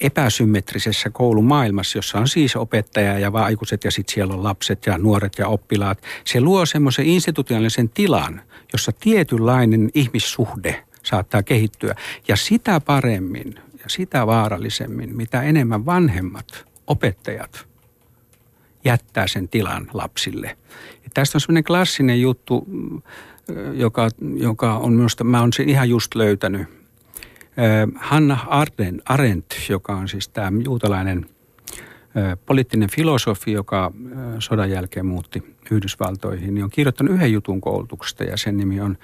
Speaker 4: epäsymmetrisessä koulumaailmassa, jossa on siis opettaja ja aikuiset ja sitten siellä on lapset ja nuoret ja oppilaat. Se luo semmoisen institutionaalisen tilan, jossa tietynlainen ihmissuhde saattaa kehittyä. Ja sitä paremmin ja sitä vaarallisemmin, mitä enemmän vanhemmat, opettajat jättää sen tilan lapsille. Tästä on semmoinen klassinen juttu, mm, joka, joka on minusta, mä oon sen ihan just löytänyt. Hanna Arendt, joka on siis tämä juutalainen poliittinen filosofi, joka sodan jälkeen muutti Yhdysvaltoihin, niin on kirjoittanut yhden jutun koulutuksesta ja sen nimi on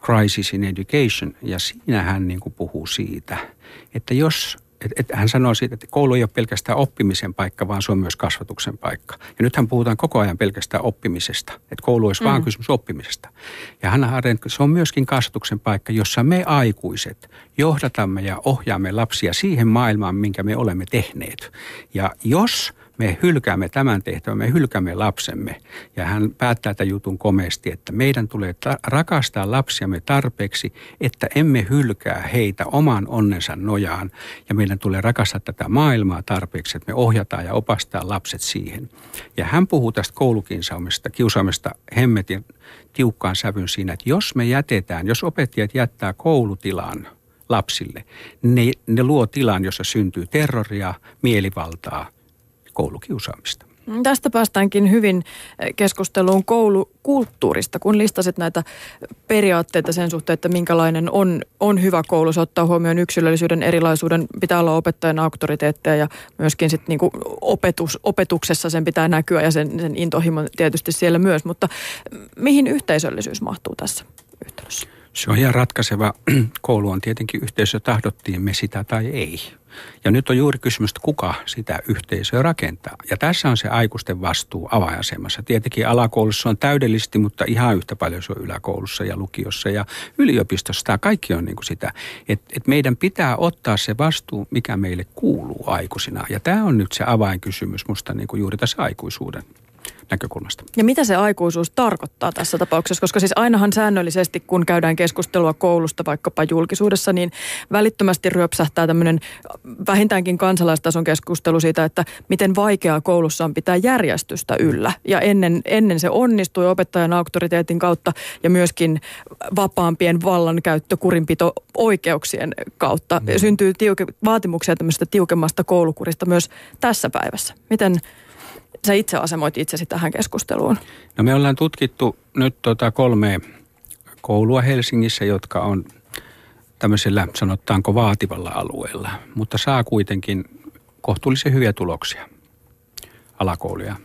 Speaker 4: Crisis in Education. Ja siinä hän niin kuin puhuu siitä, että jos et, et hän sanoo siitä, että koulu ei ole pelkästään oppimisen paikka, vaan se on myös kasvatuksen paikka. Ja nythän puhutaan koko ajan pelkästään oppimisesta, että koulu olisi mm. vaan kysymys oppimisesta. Ja Hanna Arendt, se on myöskin kasvatuksen paikka, jossa me aikuiset johdatamme ja ohjaamme lapsia siihen maailmaan, minkä me olemme tehneet. Ja jos me hylkäämme tämän tehtävän, me hylkäämme lapsemme. Ja hän päättää tämän jutun komeasti, että meidän tulee ta- rakastaa lapsiamme tarpeeksi, että emme hylkää heitä oman onnensa nojaan. Ja meidän tulee rakastaa tätä maailmaa tarpeeksi, että me ohjataan ja opastaa lapset siihen. Ja hän puhuu tästä koulukiusaamista, kiusaamista hemmetin tiukkaan sävyn siinä, että jos me jätetään, jos opettajat jättää koulutilan lapsille, ne, ne luo tilan, jossa syntyy terroria, mielivaltaa – koulukiusaamista.
Speaker 3: Mm, tästä päästäänkin hyvin eh, keskusteluun koulukulttuurista, kun listasit näitä periaatteita sen suhteen, että minkälainen on, on hyvä koulu. Se ottaa huomioon yksilöllisyyden, erilaisuuden, pitää olla opettajan auktoriteetteja ja myöskin sit niinku opetus, opetuksessa sen pitää näkyä ja sen, sen intohimo tietysti siellä myös. Mutta mihin yhteisöllisyys mahtuu tässä yhteydessä?
Speaker 4: Se on ihan ratkaiseva. Koulu on tietenkin yhteisö, tahdottiin me sitä tai ei. Ja nyt on juuri kysymys, että kuka sitä yhteisöä rakentaa. Ja tässä on se aikuisten vastuu avainasemassa. Tietenkin alakoulussa on täydellisesti, mutta ihan yhtä paljon se on yläkoulussa ja lukiossa ja yliopistossa. Tämä kaikki on niin kuin sitä, että, että meidän pitää ottaa se vastuu, mikä meille kuuluu aikuisina. Ja tämä on nyt se avainkysymys musta niin kuin juuri tässä aikuisuuden näkökulmasta.
Speaker 3: Ja mitä se aikuisuus tarkoittaa tässä tapauksessa? Koska siis ainahan säännöllisesti, kun käydään keskustelua koulusta vaikkapa julkisuudessa, niin välittömästi ryöpsähtää tämmöinen vähintäänkin kansalaistason keskustelu siitä, että miten vaikeaa koulussa on pitää järjestystä yllä. Ja ennen, ennen se onnistui opettajan auktoriteetin kautta ja myöskin vapaampien vallankäyttö, kurinpito oikeuksien kautta. Mm. Syntyy tiuke, vaatimuksia tämmöistä tiukemmasta koulukurista myös tässä päivässä. Miten sä itse asemoit itsesi tähän keskusteluun?
Speaker 4: No me ollaan tutkittu nyt tota kolme koulua Helsingissä, jotka on tämmöisellä sanotaanko vaativalla alueella, mutta saa kuitenkin kohtuullisen hyviä tuloksia alakouluja.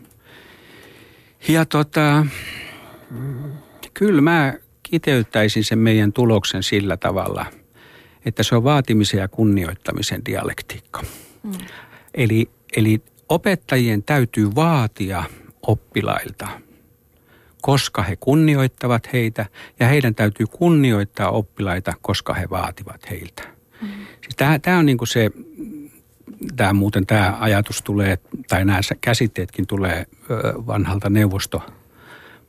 Speaker 4: Ja tota, kyllä mä kiteyttäisin sen meidän tuloksen sillä tavalla, että se on vaatimisen ja kunnioittamisen dialektiikka. Mm. Eli, eli opettajien täytyy vaatia oppilailta, koska he kunnioittavat heitä ja heidän täytyy kunnioittaa oppilaita, koska he vaativat heiltä. Mm. Siis tämä, tämä on niin kuin se, tämä muuten tämä ajatus tulee, tai nämä käsitteetkin tulee vanhalta neuvosto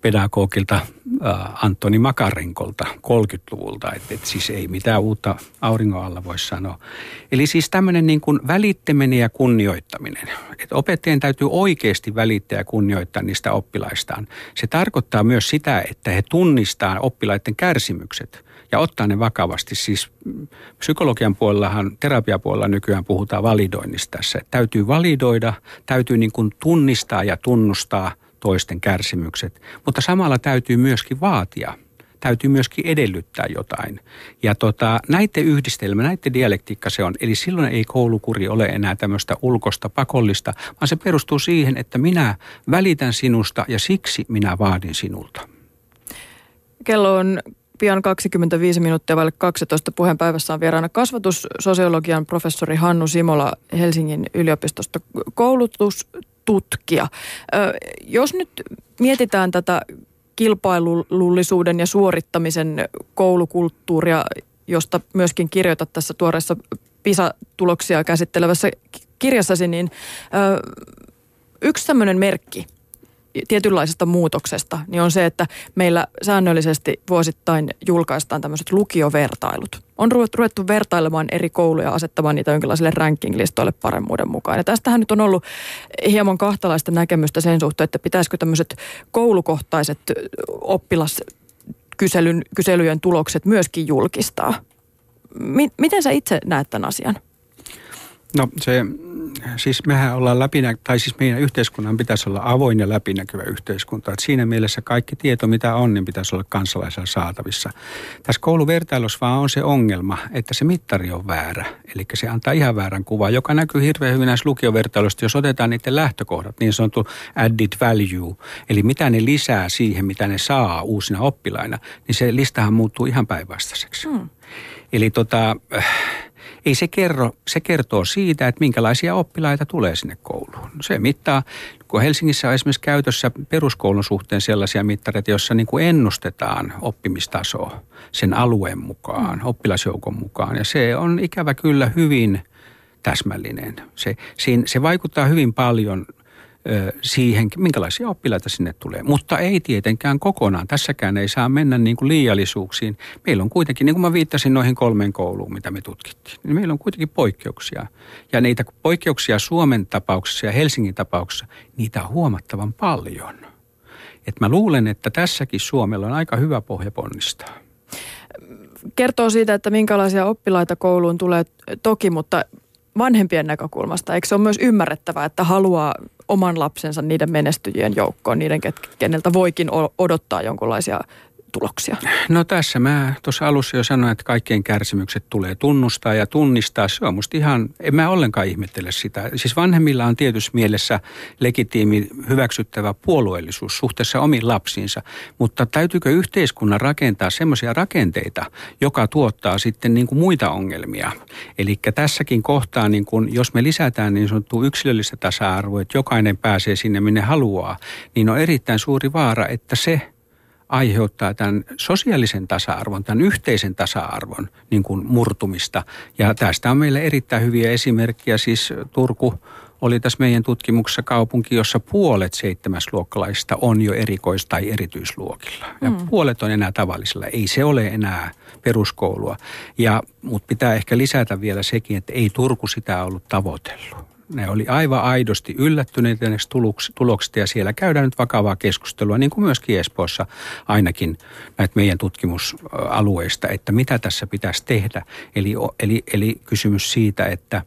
Speaker 4: pedagogilta äh, Antoni Makarenkolta 30-luvulta, että et siis ei mitään uutta auringon alla voi sanoa. Eli siis tämmöinen niin kuin välittäminen ja kunnioittaminen. Että opettajien täytyy oikeasti välittää ja kunnioittaa niistä oppilaistaan. Se tarkoittaa myös sitä, että he tunnistaa oppilaiden kärsimykset ja ottaa ne vakavasti. Siis psykologian puolellahan, terapiapuolella nykyään puhutaan validoinnista tässä. Täytyy validoida, täytyy niin kuin tunnistaa ja tunnustaa – toisten kärsimykset, mutta samalla täytyy myöskin vaatia täytyy myöskin edellyttää jotain. Ja tota, näiden yhdistelmä, näiden dialektiikka se on. Eli silloin ei koulukuri ole enää tämmöistä ulkosta pakollista, vaan se perustuu siihen, että minä välitän sinusta ja siksi minä vaadin sinulta.
Speaker 3: Kello on pian 25 minuuttia vaille 12 puheenpäivässä on vieraana kasvatussosiologian professori Hannu Simola Helsingin yliopistosta koulutustutkija. Jos nyt mietitään tätä kilpailullisuuden ja suorittamisen koulukulttuuria, josta myöskin kirjoitat tässä tuoreessa PISA-tuloksia käsittelevässä kirjassasi, niin yksi tämmöinen merkki tietynlaisesta muutoksesta, niin on se, että meillä säännöllisesti vuosittain julkaistaan tämmöiset lukiovertailut. On ruvettu vertailemaan eri kouluja asettamaan niitä jonkinlaisille ranking-listoille paremmuuden mukaan. Ja tästähän nyt on ollut hieman kahtalaista näkemystä sen suhteen, että pitäisikö tämmöiset koulukohtaiset oppilaskyselyjen tulokset myöskin julkistaa. Miten sä itse näet tämän asian?
Speaker 4: No se, siis mehän ollaan läpinä, tai siis meidän yhteiskunnan pitäisi olla avoin ja läpinäkyvä yhteiskunta. Että siinä mielessä kaikki tieto, mitä on, niin pitäisi olla kansalaisella saatavissa. Tässä kouluvertailussa vaan on se ongelma, että se mittari on väärä. Eli se antaa ihan väärän kuvan, joka näkyy hirveän hyvin näissä lukiovertailuista, jos otetaan niiden lähtökohdat, niin sanottu added value. Eli mitä ne lisää siihen, mitä ne saa uusina oppilaina, niin se listahan muuttuu ihan päinvastaiseksi. Hmm. Eli tota, ei se kerro, se kertoo siitä, että minkälaisia oppilaita tulee sinne kouluun. Se mittaa, kun Helsingissä on esimerkiksi käytössä peruskoulun suhteen sellaisia mittareita, joissa niin kuin ennustetaan oppimistasoa sen alueen mukaan, mm. oppilasjoukon mukaan. Ja se on ikävä kyllä hyvin täsmällinen. Se, se vaikuttaa hyvin paljon – siihen, minkälaisia oppilaita sinne tulee. Mutta ei tietenkään kokonaan. Tässäkään ei saa mennä niin kuin liiallisuuksiin. Meillä on kuitenkin, niin kuin mä viittasin noihin kolmeen kouluun, mitä me tutkittiin, niin meillä on kuitenkin poikkeuksia. Ja niitä poikkeuksia Suomen tapauksessa ja Helsingin tapauksessa, niitä on huomattavan paljon. Et mä luulen, että tässäkin Suomella on aika hyvä pohja ponnistaa
Speaker 3: kertoo siitä, että minkälaisia oppilaita kouluun tulee toki, mutta vanhempien näkökulmasta, eikö se ole myös ymmärrettävää, että haluaa oman lapsensa niiden menestyjien joukkoon, niiden, keneltä voikin odottaa jonkinlaisia tuloksia?
Speaker 4: No tässä mä tuossa alussa jo sanoin, että kaikkien kärsimykset tulee tunnustaa ja tunnistaa. Se on musta ihan, en mä ollenkaan ihmettele sitä. Siis vanhemmilla on tietyssä mielessä legitiimi hyväksyttävä puolueellisuus suhteessa omiin lapsiinsa. Mutta täytyykö yhteiskunnan rakentaa semmoisia rakenteita, joka tuottaa sitten niin kuin muita ongelmia? Eli tässäkin kohtaa, niin kun, jos me lisätään niin sanottua yksilöllistä tasa-arvoa, että jokainen pääsee sinne minne haluaa, niin on erittäin suuri vaara, että se – aiheuttaa tämän sosiaalisen tasa-arvon, tämän yhteisen tasa-arvon niin kuin murtumista. Ja tästä on meillä erittäin hyviä esimerkkejä. Siis Turku oli tässä meidän tutkimuksessa kaupunki, jossa puolet seitsemäsluokkalaisista on jo erikois- tai erityisluokilla. Ja mm. puolet on enää tavallisella. Ei se ole enää peruskoulua. Ja, mutta pitää ehkä lisätä vielä sekin, että ei Turku sitä ollut tavoitellut ne oli aivan aidosti yllättyneitä näistä tuloksista ja siellä käydään nyt vakavaa keskustelua, niin kuin myöskin Espoossa ainakin näitä meidän tutkimusalueista, että mitä tässä pitäisi tehdä. Eli, eli, eli kysymys siitä, että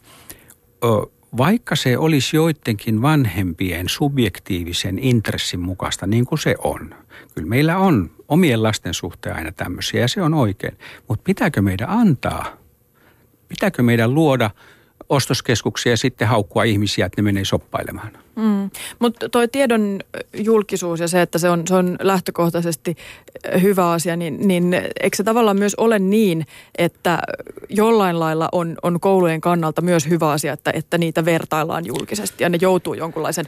Speaker 4: vaikka se olisi joidenkin vanhempien subjektiivisen intressin mukaista, niin kuin se on. Kyllä meillä on omien lasten suhteen aina tämmöisiä ja se on oikein. Mutta pitääkö meidän antaa? Pitääkö meidän luoda – ostoskeskuksia ja sitten haukkua ihmisiä, että ne menee soppailemaan.
Speaker 3: Mm. Mutta tuo tiedon julkisuus ja se, että se on, se on lähtökohtaisesti hyvä asia, niin, niin eikö se tavallaan myös ole niin, että jollain lailla on, on koulujen kannalta myös hyvä asia, että, että niitä vertaillaan julkisesti ja ne joutuu jonkunlaisen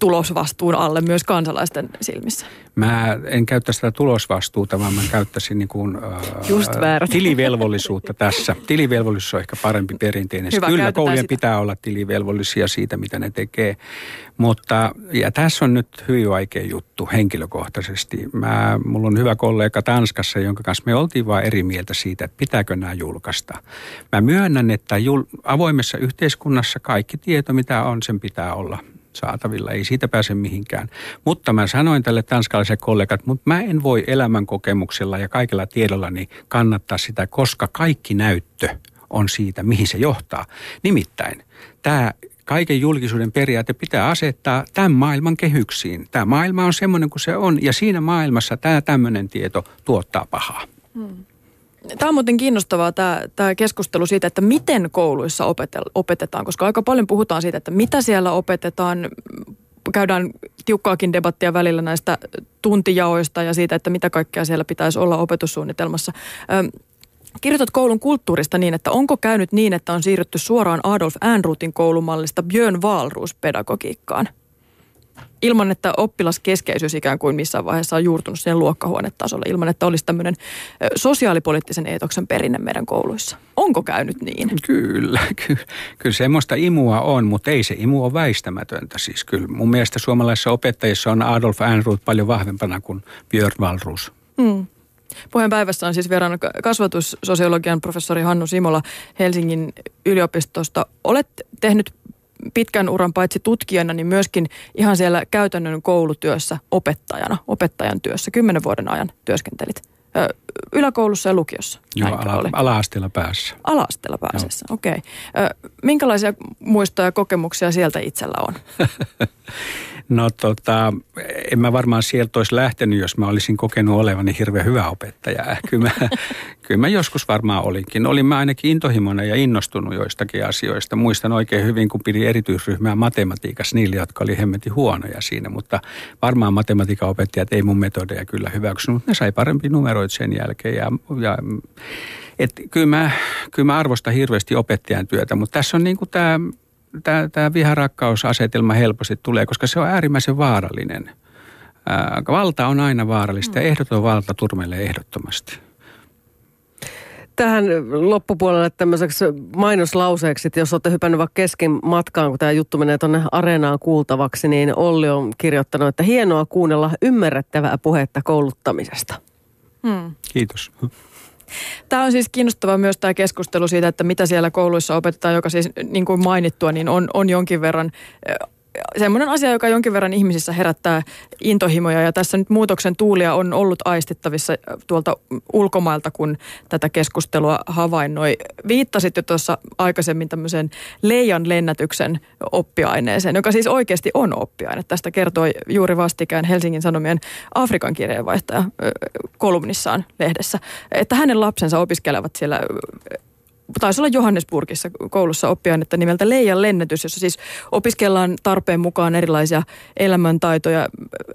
Speaker 3: tulosvastuun alle myös kansalaisten silmissä?
Speaker 4: Mä en käyttäisi sitä tulosvastuuta, vaan mä käyttäisin niin kuin,
Speaker 3: Just
Speaker 4: ää, tilivelvollisuutta tässä. Tilivelvollisuus on ehkä parempi perinteinen. Hyvä, Kyllä koulujen sitä. pitää olla tilivelvollisia siitä, mitä ne tekee. Mutta ja tässä on nyt hyvin vaikea juttu henkilökohtaisesti. Mä, mulla on hyvä kollega Tanskassa, jonka kanssa me oltiin vaan eri mieltä siitä, että pitääkö nämä julkaista. Mä myönnän, että jul, avoimessa yhteiskunnassa kaikki tieto, mitä on, sen pitää olla saatavilla. Ei siitä pääse mihinkään. Mutta mä sanoin tälle tanskalaiselle kollegat, mutta mä en voi elämän kokemuksella ja kaikella tiedollani kannattaa sitä, koska kaikki näyttö on siitä, mihin se johtaa. Nimittäin tämä kaiken julkisuuden periaate pitää asettaa tämän maailman kehyksiin. Tämä maailma on semmoinen kuin se on ja siinä maailmassa tämä tämmöinen tieto tuottaa pahaa. Hmm.
Speaker 3: Tämä on muuten kiinnostavaa tämä, tämä keskustelu siitä, että miten kouluissa opetetaan, koska aika paljon puhutaan siitä, että mitä siellä opetetaan. Käydään tiukkaakin debattia välillä näistä tuntijaoista ja siitä, että mitä kaikkea siellä pitäisi olla opetussuunnitelmassa. Kirjoitat koulun kulttuurista niin, että onko käynyt niin, että on siirrytty suoraan Adolf Ehrnroothin koulumallista Björn Wahlroos pedagogiikkaan? Ilman, että oppilaskeskeisyys ikään kuin missään vaiheessa on juurtunut siihen luokkahuonetasolle, ilman, että olisi tämmöinen sosiaalipoliittisen eetoksen perinne meidän kouluissa. Onko käynyt niin?
Speaker 4: Kyllä, kyllä, kyllä semmoista imua on, mutta ei se imu ole väistämätöntä. Siis kyllä mun mielestä suomalaisissa opettajissa on Adolf Ehrnrooth paljon vahvempana kuin Björn Walrus. Mm.
Speaker 3: Puheenpäivässä on siis verran kasvatussosiologian professori Hannu Simola Helsingin yliopistosta. Olet tehnyt pitkän uran paitsi tutkijana, niin myöskin ihan siellä käytännön koulutyössä opettajana, opettajan työssä. Kymmenen vuoden ajan työskentelit yläkoulussa ja lukiossa.
Speaker 4: Joo, ala, ala-asteella päässä.
Speaker 3: Ala-asteella pääsessä, okei. Okay. Minkälaisia muistoja ja kokemuksia sieltä itsellä on?
Speaker 4: No tota, en mä varmaan sieltä olisi lähtenyt, jos mä olisin kokenut olevani hirveän hyvä opettaja. Kyllä mä, kyllä mä joskus varmaan olinkin. Olin mä ainakin intohimoinen ja innostunut joistakin asioista. Muistan oikein hyvin, kun pidin erityisryhmää matematiikassa niille, jotka oli hemmetin huonoja siinä. Mutta varmaan matematiikan opettajat ei mun metodeja kyllä hyväksynyt. Ne sai parempi numeroit sen jälkeen. Ja, ja et kyllä, mä, kyllä mä arvostan hirveästi opettajan työtä, mutta tässä on niin kuin tämä tämä, tämä viharakkausasetelma helposti tulee, koska se on äärimmäisen vaarallinen. Ää, valta on aina vaarallista ja mm. ehdoton valta turmelee ehdottomasti.
Speaker 1: Tähän loppupuolelle tämmöiseksi mainoslauseeksi, että jos olette hypännyt vaikka kesken matkaan, kun tämä juttu menee tuonne areenaan kuultavaksi, niin Olli on kirjoittanut, että hienoa kuunnella ymmärrettävää puhetta kouluttamisesta.
Speaker 4: Hmm. Kiitos.
Speaker 3: Tämä on siis kiinnostava myös tämä keskustelu siitä, että mitä siellä kouluissa opetetaan, joka siis niin kuin mainittua, niin on, on jonkin verran semmoinen asia, joka jonkin verran ihmisissä herättää intohimoja ja tässä nyt muutoksen tuulia on ollut aistittavissa tuolta ulkomailta, kun tätä keskustelua havainnoi. Viittasit jo tuossa aikaisemmin tämmöiseen leijan lennätyksen oppiaineeseen, joka siis oikeasti on oppiaine. Tästä kertoi juuri vastikään Helsingin Sanomien Afrikan kirjeenvaihtaja kolumnissaan lehdessä, että hänen lapsensa opiskelevat siellä taisi olla Johannesburgissa koulussa oppiainetta nimeltä Leijan lennätys, jossa siis opiskellaan tarpeen mukaan erilaisia elämäntaitoja,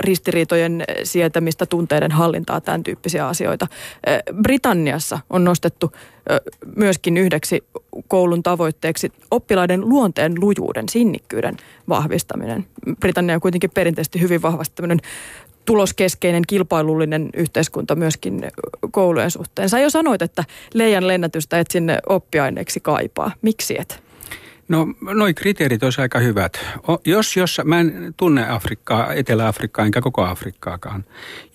Speaker 3: ristiriitojen sietämistä, tunteiden hallintaa, tämän tyyppisiä asioita. Britanniassa on nostettu myöskin yhdeksi koulun tavoitteeksi oppilaiden luonteen lujuuden, sinnikkyyden vahvistaminen. Britannia on kuitenkin perinteisesti hyvin vahvasti tämmöinen tuloskeskeinen kilpailullinen yhteiskunta myöskin koulujen suhteen. Sä jo sanoit, että leijan lennätystä et sinne oppiaineeksi kaipaa. Miksi et?
Speaker 4: No, noi kriteerit olisi aika hyvät. O, jos, jos, mä en tunne Afrikkaa, Etelä-Afrikkaa enkä koko Afrikkaakaan.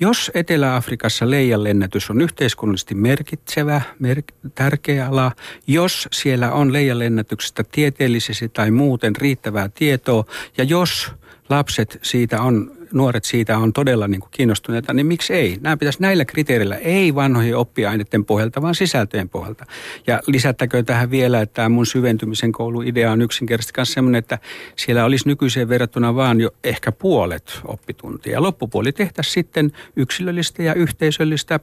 Speaker 4: Jos Etelä-Afrikassa leijan lennätys on yhteiskunnallisesti merkitsevä, mer, tärkeä ala, jos siellä on leijan lennätyksestä tieteellisesti tai muuten riittävää tietoa, ja jos lapset siitä on nuoret siitä on todella niin kuin kiinnostuneita, niin miksi ei? Nämä pitäisi näillä kriteereillä, ei vanhojen oppiaineiden pohjalta, vaan sisältöjen pohjalta. Ja lisättäkö tähän vielä, että tämä mun syventymisen kouluidea on yksinkertaisesti myös sellainen, että siellä olisi nykyiseen verrattuna vaan jo ehkä puolet oppituntia. Loppupuoli tehtäisiin sitten yksilöllistä ja yhteisöllistä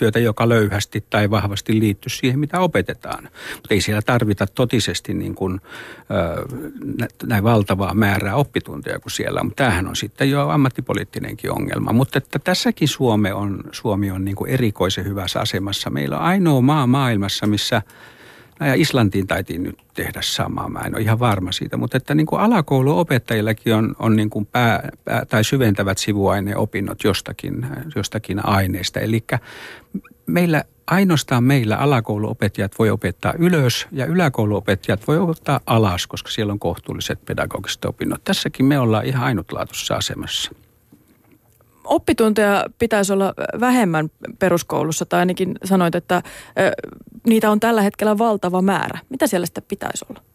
Speaker 4: projektityötä, joka löyhästi tai vahvasti liittyy siihen, mitä opetetaan. Mutta ei siellä tarvita totisesti niin kuin, näin valtavaa määrää oppitunteja kuin siellä. Mutta tämähän on sitten jo ammattipoliittinenkin ongelma. Mutta että tässäkin Suomi on, Suomi on niin kuin erikoisen hyvässä asemassa. Meillä on ainoa maa maailmassa, missä ja Islantiin taitiin nyt tehdä samaa, mä en ole ihan varma siitä, mutta että niin kuin alakouluopettajillakin on, on niin kuin pää, pää, tai syventävät sivuaineopinnot jostakin, jostakin aineesta. Eli meillä ainoastaan meillä alakouluopettajat voi opettaa ylös ja yläkouluopettajat voi opettaa alas, koska siellä on kohtuulliset pedagogiset opinnot. Tässäkin me ollaan ihan ainutlaatuisessa asemassa.
Speaker 3: Oppitunteja pitäisi olla vähemmän peruskoulussa, tai ainakin sanoit, että niitä on tällä hetkellä valtava määrä. Mitä siellä sitten pitäisi olla?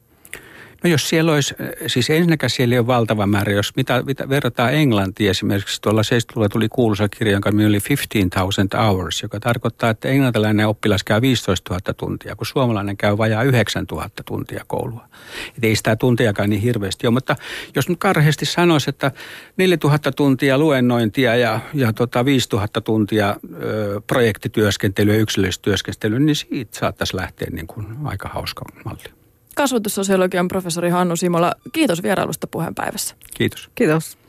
Speaker 4: No jos siellä olisi, siis ensinnäkään siellä ei ole valtava määrä, jos mitä, mitä verrataan Englantiin esimerkiksi, tuolla 70-luvulla tuli kuuluisa kirja, jonka nimi oli 15,000 hours, joka tarkoittaa, että englantilainen oppilas käy 15 000 tuntia, kun suomalainen käy vajaa 9 000 tuntia koulua. Et ei sitä tuntiakaan niin hirveästi ole, mutta jos nyt karheasti sanoisi, että 4 000 tuntia luennointia ja, ja tota 5 000 tuntia ö, projektityöskentelyä ja yksilöllistä työskentelyä, niin siitä saattaisi lähteä niin kuin aika hauska malli
Speaker 3: kasvatussosiologian professori Hannu Simola. Kiitos vierailusta puheenpäivässä.
Speaker 4: Kiitos.
Speaker 1: Kiitos.